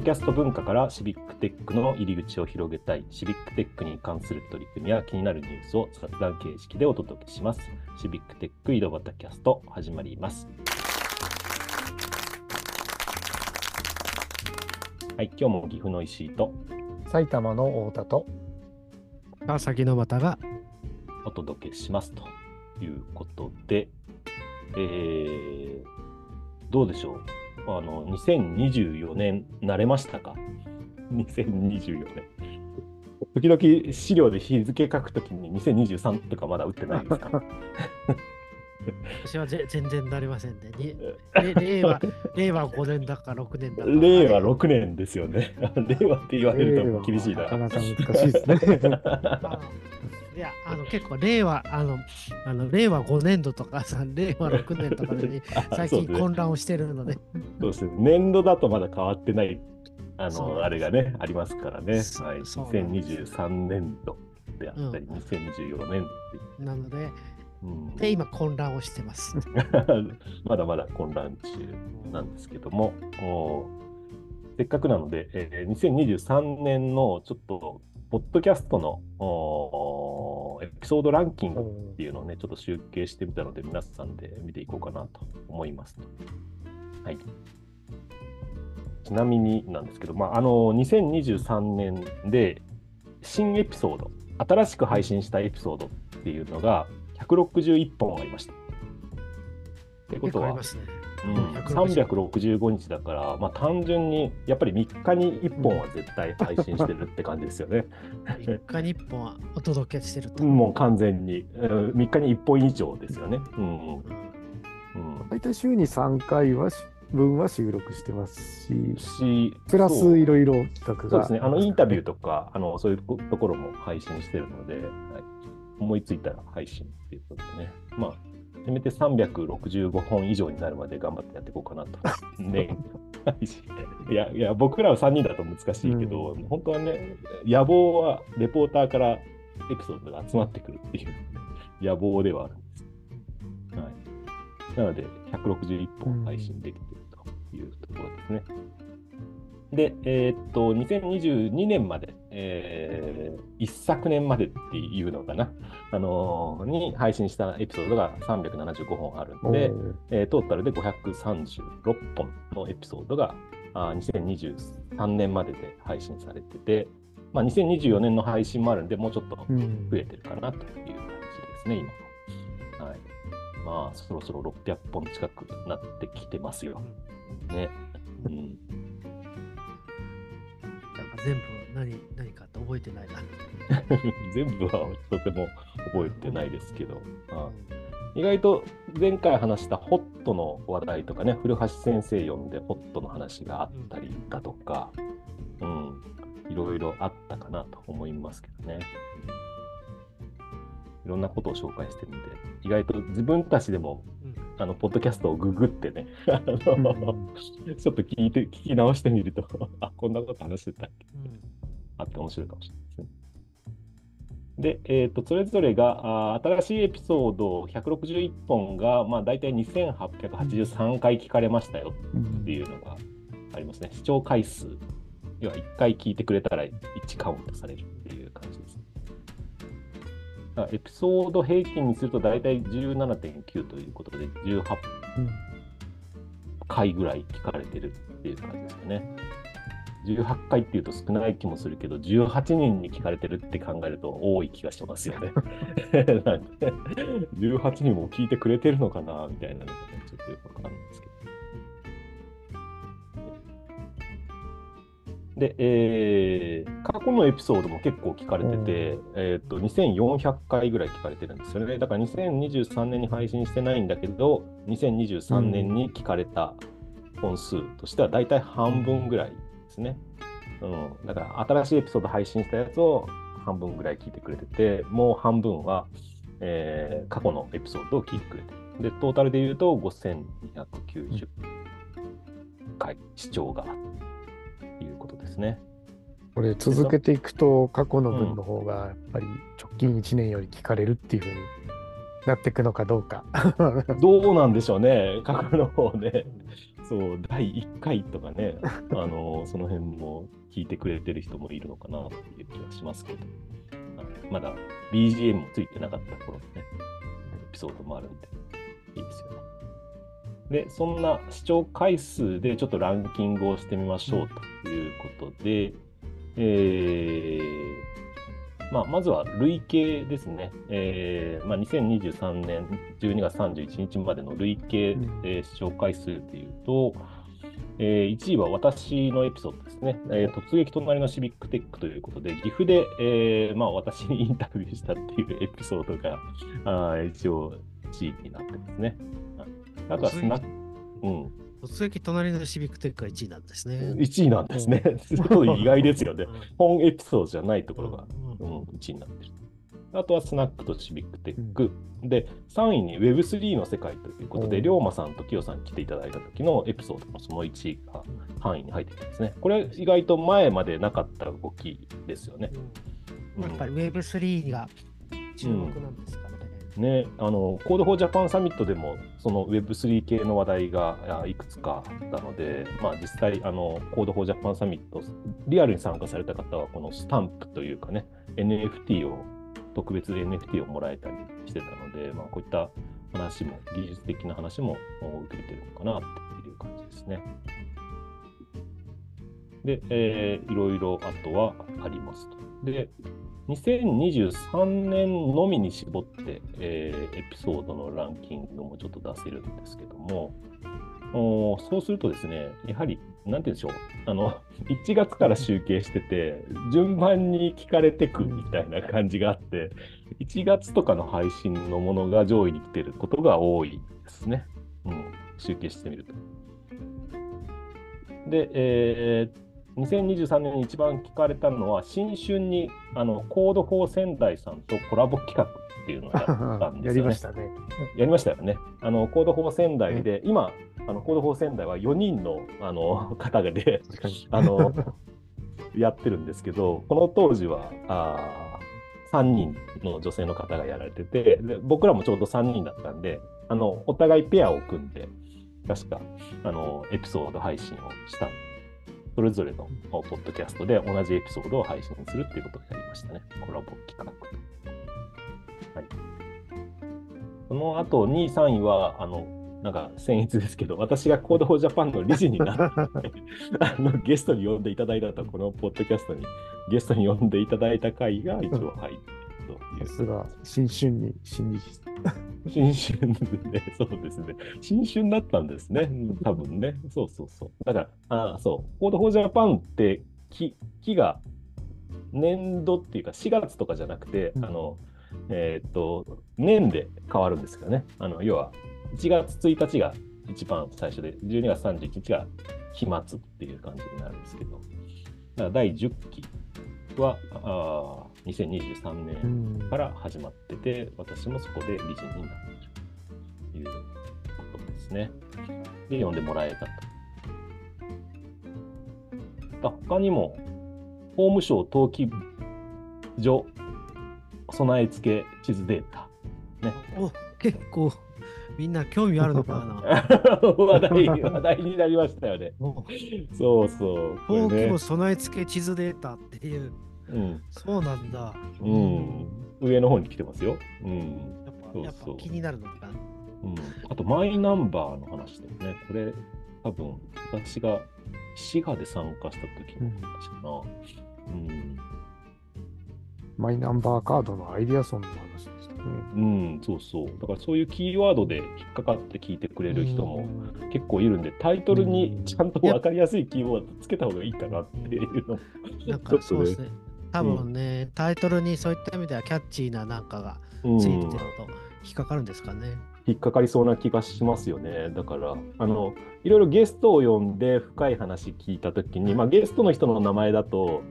ドキャスト文化からシビックテックの入り口を広げたい、シビックテックに関する取り組みや気になるニュースを雑談形式でお届けします。シビックテック井戸端キャスト始まります。はい、今日も岐阜の石井と。埼玉の太田と。川崎の又が。お届けします。ということで、えー、どうでしょう？あの、2024年、慣れましたか ?2024 年。時々資料で日付書くときに2023とかまだ打ってないですか？私はぜ全然なれませんね。令和令和5年だか6年だか。令和6年ですよね。令和って言われると厳しいな。なかなか難しいですね。いや、あの結構令和、あの、あの令和5年度とかさ、令和6年とかで 最近混乱をしてるので。そうですね。年度だとまだ変わってない、あの、あれがね、ありますからね。はい。2023年度であったり、うん、2024年度なので、うん、で、今混乱をしてます。まだまだ混乱中なんですけども、おせっかくなので、えー、2023年のちょっとポッドキャストのエピソードランキングっていうのをね、ちょっと集計してみたので、皆さんで見ていこうかなと思います。はい。ちなみになんですけど、まあ、あの、2023年で新エピソード、新しく配信したエピソードっていうのが161本ありました。ってことは、うん、365日だから、まあ、単純にやっぱり3日に1本は絶対配信してるって感じですよね。3日に1本はお届けしてると。もう完全に、3日に1本以上ですよね。うん、うん、大体週に3回は分は収録してますし、しプラスいろいろ企画が。そうですね、あのインタビューとか、あのそういうところも配信してるので、はい、思いついたら配信っていうことでね。まあせめて365本以上になるまで頑張ってやっていこうかなと。ね、いやいや、僕らは3人だと難しいけど、うん、本当はね、野望はレポーターからエピソードが集まってくるっていう野望ではあるんです。はい、なので、161本配信できているというところですね。で、えー、っと、2022年まで、えー、一昨年までっていうのかな、あのー、に配信したエピソードが375本あるんで、えー、トータルで536本のエピソードがあ2023年までで配信されてて、まあ、2024年の配信もあるんで、もうちょっと増えてるかなという感じですね、今。はい。まあ、そろそろ600本近くなってきてますよ。ね。うん全部何何かって覚えてないな。全部はとても覚えてないですけど、意外と前回話したホットの話題とかね、古橋先生読んでホットの話があったりだとか、うん、いろいろあったかなと思いますけどね。いろんなことを紹介してるんで、意外と自分たちでもあの、ポッドキャストをググってね、あの、ちょっと聞いて、聞き直してみると、あ、こんなこと話してたっけ、うん、あって面白いかもしれないですね。で、えーと、それぞれがあ新しいエピソード161本が、まあ、大体2883回聞かれましたよっていうのがありますね。視聴回数。要は1回聞いてくれたら1カウントされるっていう感じ。エピソード平均にすると大体17.9ということで、18回ぐらい聞かれてるっていう感じですよね。18回っていうと少ない気もするけど、18人に聞かれてるって考えると多い気がしますよね。18人も聞いてくれてるのかなみたいなで、えー、過去のエピソードも結構聞かれてて、えーと、2400回ぐらい聞かれてるんですよね。だから2023年に配信してないんだけど、2023年に聞かれた本数としては大体半分ぐらいですね。うん、だから新しいエピソード配信したやつを半分ぐらい聞いてくれてて、もう半分は、えー、過去のエピソードを聞いてくれてる。で、トータルで言うと5290回視聴があって。ですね。これ続けていくと過去の分の方がやっぱり直近1年より聞かれるっていうふうになっていくのかどうか。どうなんでしょうね。過去の方ねそう、第1回とかね、あのその辺も聞いてくれてる人もいるのかなっていう気はしますけど、まだ BGM もついてなかった頃のね、エピソードもあるんで、いいですよね。で、そんな視聴回数でちょっとランキングをしてみましょうということで、えー、まあ、まずは累計ですね、えーまあ、2023年12月31日までの累計、えー、視聴回数でいうと、えー、1位は私のエピソードですね、えー、突撃隣のシビックテックということで、岐阜で、えーまあ、私にインタビューしたっていうエピソードがあ一応1位になってますね。あとはスナック、うん、突撃隣のシビックテックが1位なんですね。1位なんですね。すごい意外ですよね。本エピソードじゃないところが、うん、1位になってる。あとはスナックとシビックテック。うん、で、3位に Web3 の世界ということで、龍馬さんとキヨさん来ていただいた時のエピソードのその1位が範囲に入ってきますね。これ意外と前までなかった動きですよね。うん、やっぱり Web3 が注目なんですか？ね、あの Code for Japan サミットでもその Web3 系の話題がいくつかあったので、まあ、実際あの Code for Japan サミットリアルに参加された方はこのスタンプというかね NFT を特別 NFT をもらえたりしてたので、まあ、こういった話も技術的な話も受けてるのかなっていう感じですね。で、えー、いろいろあとはありますと。で、2023年のみに絞って、えー、エピソードのランキングもちょっと出せるんですけども、おそうするとですね、やはり、なんて言うんでしょう、あの、1月から集計してて、順番に聞かれてくみたいな感じがあって、1月とかの配信のものが上位に来てることが多いですね。うん、集計してみると。で、えー、2023年に一番聞かれたのは、新春にあのコード4仙台さんとコラボ企画っていうのをやったんですよね。やりましたね。やりましたよね。あのコード4仙台で、今、あのコード4仙台は4人のあの方がで、あの やってるんですけど、この当時はあ3人の女性の方がやられててで、僕らもちょうど3人だったんで、あのお互いペアを組んで、確かあのエピソード配信をしたんです。それぞれのポッドキャストで同じエピソードを配信するっていうことをやりましたね。コラボ企画と。はい。その後、2位、3位は、あの、なんか僭越ですけど、私が Code for Japan の理事になって あのゲストに呼んでいただいたと、このポッドキャストにゲストに呼んでいただいた回が一応入ってという。さすが、新春に新理事。新春で、そうですね。新春だったんですね。多分ね。そうそうそう。だから、あそう。 Code for Japan って木、木が年度っていうか4月とかじゃなくて、うん、あの、えっ、と、年で変わるんですけどね。あの、要は、1月1日が一番最初で、12月31日が飛沫っていう感じになるんですけど、だから第10期は、あ2023年から始まってて、私もそこで理事になっているということですね。で、呼んでもらえたと。他にも、法務省登記所備え付け地図データ。ね、お結構みんな興味あるのかな？話題話題になりましたよね。そうそう。登記簿備え付け地図データっていううん、そうなんだ。うん。上の方に来てますよ。うん。やっぱそうそう気になるのかな？うん。あと、マイナンバーの話ですね。これ、多分、私が滋賀で参加した時の話かな。うん。うん、マイナンバーカードのアイデアソンの話うん、そうそう。だからそういうキーワードで引っかかって聞いてくれる人も結構いるんで、タイトルにちゃんと分かりやすいキーワードつけた方がいいかなっていうのも。なんか そうですね。多分ね、うん、タイトルにそういった意味ではキャッチーななんかがついてると引っかかるんですかね。引っかかりそうな気がしますよね。だから、あの、いろいろゲストを呼んで深い話聞いたときに、まあ、ゲストの人の名前だと、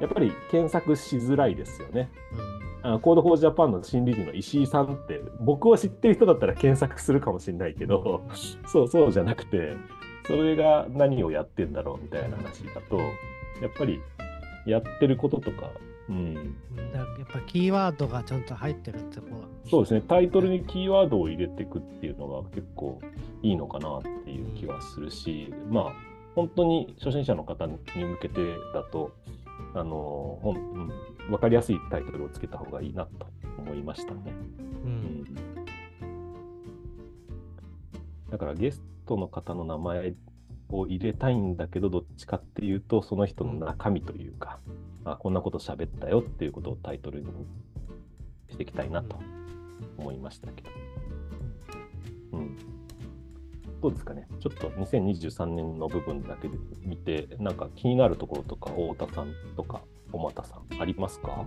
やっぱり検索しづらいですよね。うん、あ Code for Japan の新理事の石井さんって、僕を知ってる人だったら検索するかもしれないけど、そうそうじゃなくて、それが何をやってんだろうみたいな話だと、やっぱりやってることとかうん、だやっぱキーワードがちゃんと入ってるってこと。はそうですね、タイトルにキーワードを入れていくっていうのが結構いいのかなっていう気はするし、うん、まあ、本当に初心者の方に向けてだと、あのうん、分かりやすいタイトルをつけた方がいいなと思いましたね。うん、うんだからゲストの方の名前を入れたいんだけど、どっちかっていうと、その人の中身というか、あこんなこと喋ったよっていうことをタイトルにしていきたいなと思いましたけど。うん。どうですかね、ちょっと2023年の部分だけで見て、なんか気になるところとか、太田さんとか、小俣さん、ありますか？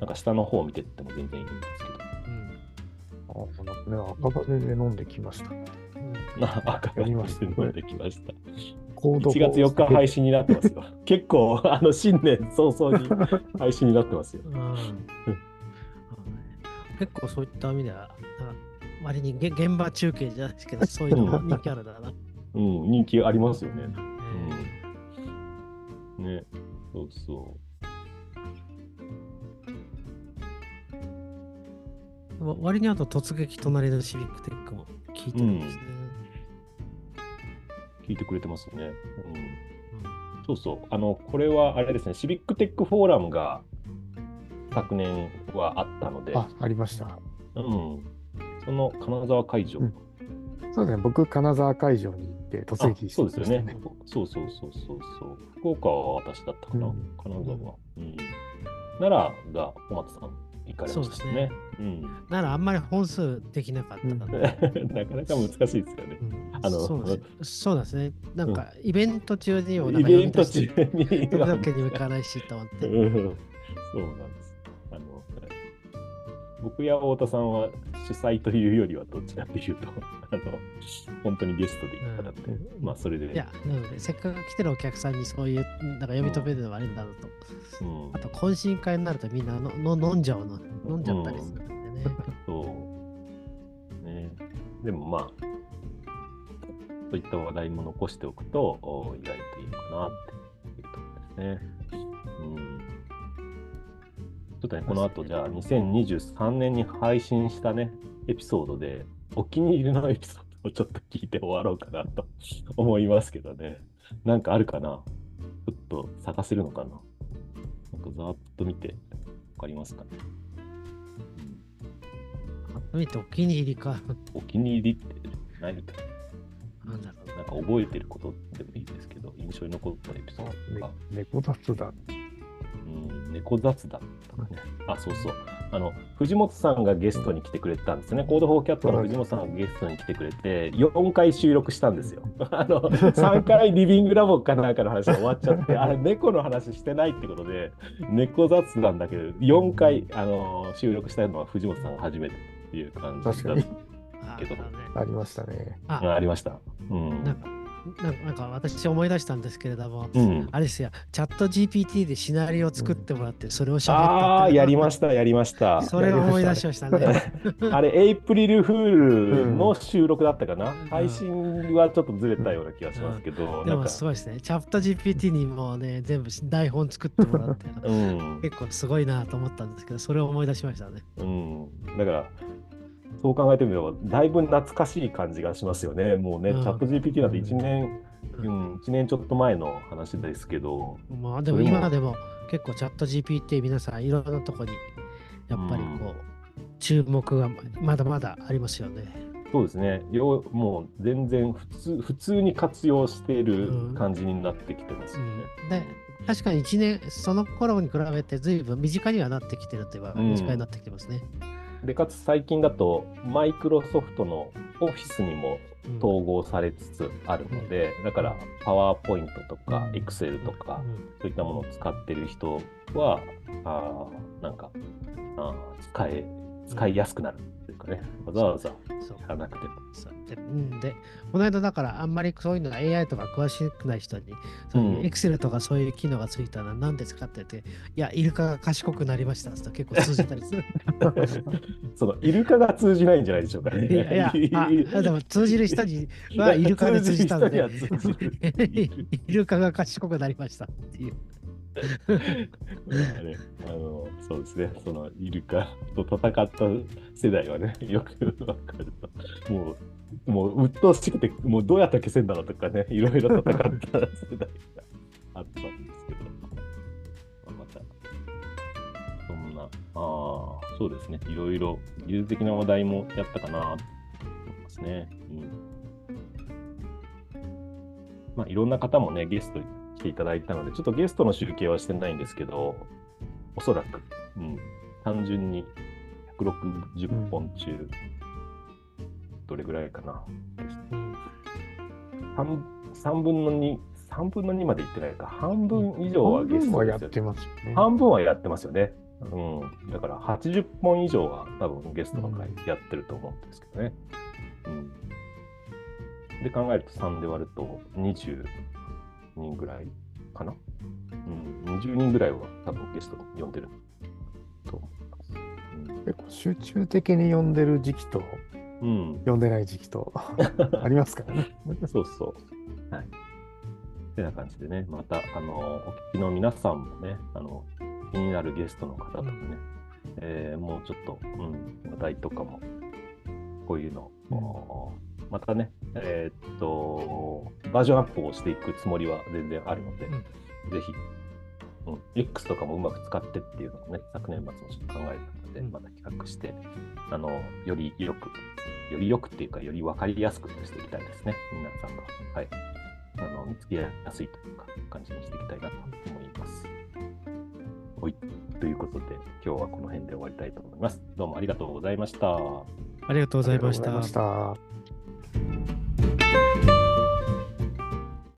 なんか下の方を見てっても全然いいんですけど。うん、あ、赤羽で飲んできました。赤がりまして飲んできました。1月4日配信になってますよ。結構、あの新年早々に配信になってますよ。結構そういった意味では、割に現場中継じゃないですけど、そういうのも 人気あるだな。うん、人気ありますよね。うん、ね、そうそう。割にあと突撃隣のシビックテックも聞いてるんですね。うん聞いてくれてますね。うん、そうそう。あの、これはあれですね、シビックテックフォーラムが昨年はあったので。あ、ありました。うん。その金沢会場。うん、そうですね、僕、金沢会場に行って突撃して、ね、そうですよね。そうそうそうそうそう。福岡は私だったかな、うん、金沢は。うん。奈良が小松さん行かれましたね。ねうん、ならあんまり本数できなかった なかなか難しいですよね。そうそうですね。なんか、イベント中にもイベント中に。行くわけにもいかないしと思って。そうなんです。僕や太田さんは主催というよりはどっちかっていうと、あの本当にゲストで行ったので、うん、まあそれで。いや、なので、せっかく来てるお客さんにそういう、なんか読み止めるのはあれだろうと。うん、あと、懇親会になるとみんなのの飲んじゃうの、飲んじゃったりするんでね。そう。ね。でもまあ、そういった話題も残しておくと、意外といいのかなっていうところですね。うんちょっとね、この後、じゃあ、2023年に配信したね、エピソードで、お気に入りのエピソードをちょっと聞いて終わろうかなと 思いますけどね。なんかあるかな？ちょっと探せるのかな？なんかざーっと見て、わかりますか？ね。うん、見てお気に入りか。お気に入りって何？か。なんだろう。なんか覚えてることでもいいですけど、印象に残ったエピソードとか。猫雑談。うん、猫雑談とかね。あ、そうそう。あの、藤本さんがゲストに来てくれたんですね。コードフォーキャットの藤本さんがゲストに来てくれて、4回収録したんですよ。あの、3回リビングラボかなんかの話が終わっちゃって、あれ、猫の話してないってことで、猫雑談だけど、4回、あの、収録したのは藤本さんが初めてっていう感じだったけど。ありましたね。あありました。うん。なんかなんか私思い出したんですけれども、うん、あれですよ、チャット GPT でシナリオを作ってもらって、それをしゃべったああ、やりました、やりました。それを思い出しましたね。あれ、エイプリルフールの収録だったかな、うん、配信はちょっとずれたような気がしますけど。うん、でもすごいですね。チャット GPT にもね、全部台本作ってもらって、結構すごいなと思ったんですけど、それを思い出しましたね。うん、だから、そう考えてみれば、だいぶ懐かしい感じがしますよね。もうね、うん、チャット GPT なんて1年、うん、1年ちょっと前の話ですけど。まあでも今でも結構チャット GPT 皆さんいろんなとこにやっぱりこう、うん、注目がまだまだありますよね。そうですね。よもう全然普通普通に活用している感じになってきてますよね。うん、で確かに1年、その頃に比べて随分身近にはなってきてるといえば身近になってきてますね。でかつ最近だとマイクロソフトのオフィスにも統合されつつあるので、うん、だからパワーポイントとかエクセルとか、そういったものを使ってる人はあなんかあ使え使いやすくなる。というかねわざわざやらなくても。ででこの間だからあんまりそういうの AI とか詳しくない人にそういう Excel とかそういう機能がついたのは何ですかって言って、いやイルカが賢くなりましたって結構通じたりする。そのイルカが通じないんじゃないでしょうか。ねいやいやでも通じる人にはイルカで通じたので イルカが賢くなりましたっていう ね、あのそうですね、そのイルカと戦った世代はね、よくわかると、もう、もう鬱陶しくて、もうどうやったら消せんだろうとかね、いろいろ戦った世代があったんですけど、まあ、また、そんな、ああ、そうですね、いろいろ技術的な話題もやったかなと思いますね。うん。まあ、いろんな方もね、ゲストていただいたので、ちょっとゲストの集計はしてないんですけど、おそらく、うん、単純に160本中、うん、どれぐらいかな。3, 3分の2、3分の2までいってないか、半分以上はゲストですよ、ね、半分はやってますよね。半分はやってますよね。うん、だから80本以上は多分ゲストの回やってると思うんですけどね。うん、で考えると3で割ると20人ぐらいかな？うん、20人ぐらいは多分ゲスト呼んでると思います。うん、結構集中的に呼んでる時期と、うん、呼んでない時期と ありますからね。そうそう。はい。てな感じでね、また、あの、お聞きの皆さんもね、あの、気になるゲストの方とかね、うん、えー、もうちょっと、うん、話題とかも、こういうの、うんまたね、えー、っと、バージョンアップをしていくつもりは全然あるので、うん、ぜひ、うん、X とかもうまく使ってっていうのをね、昨年末もちょっと考えたので、また企画して、あの、よりよく、よりよくっていうか、より分かりやすくしていきたいですね、皆さんが。はい。あの、見つけやすいというか、感じにしていきたいなと思います。はい。ということで、今日はこの辺で終わりたいと思います。どうもありがとうございました。ありがとうございました。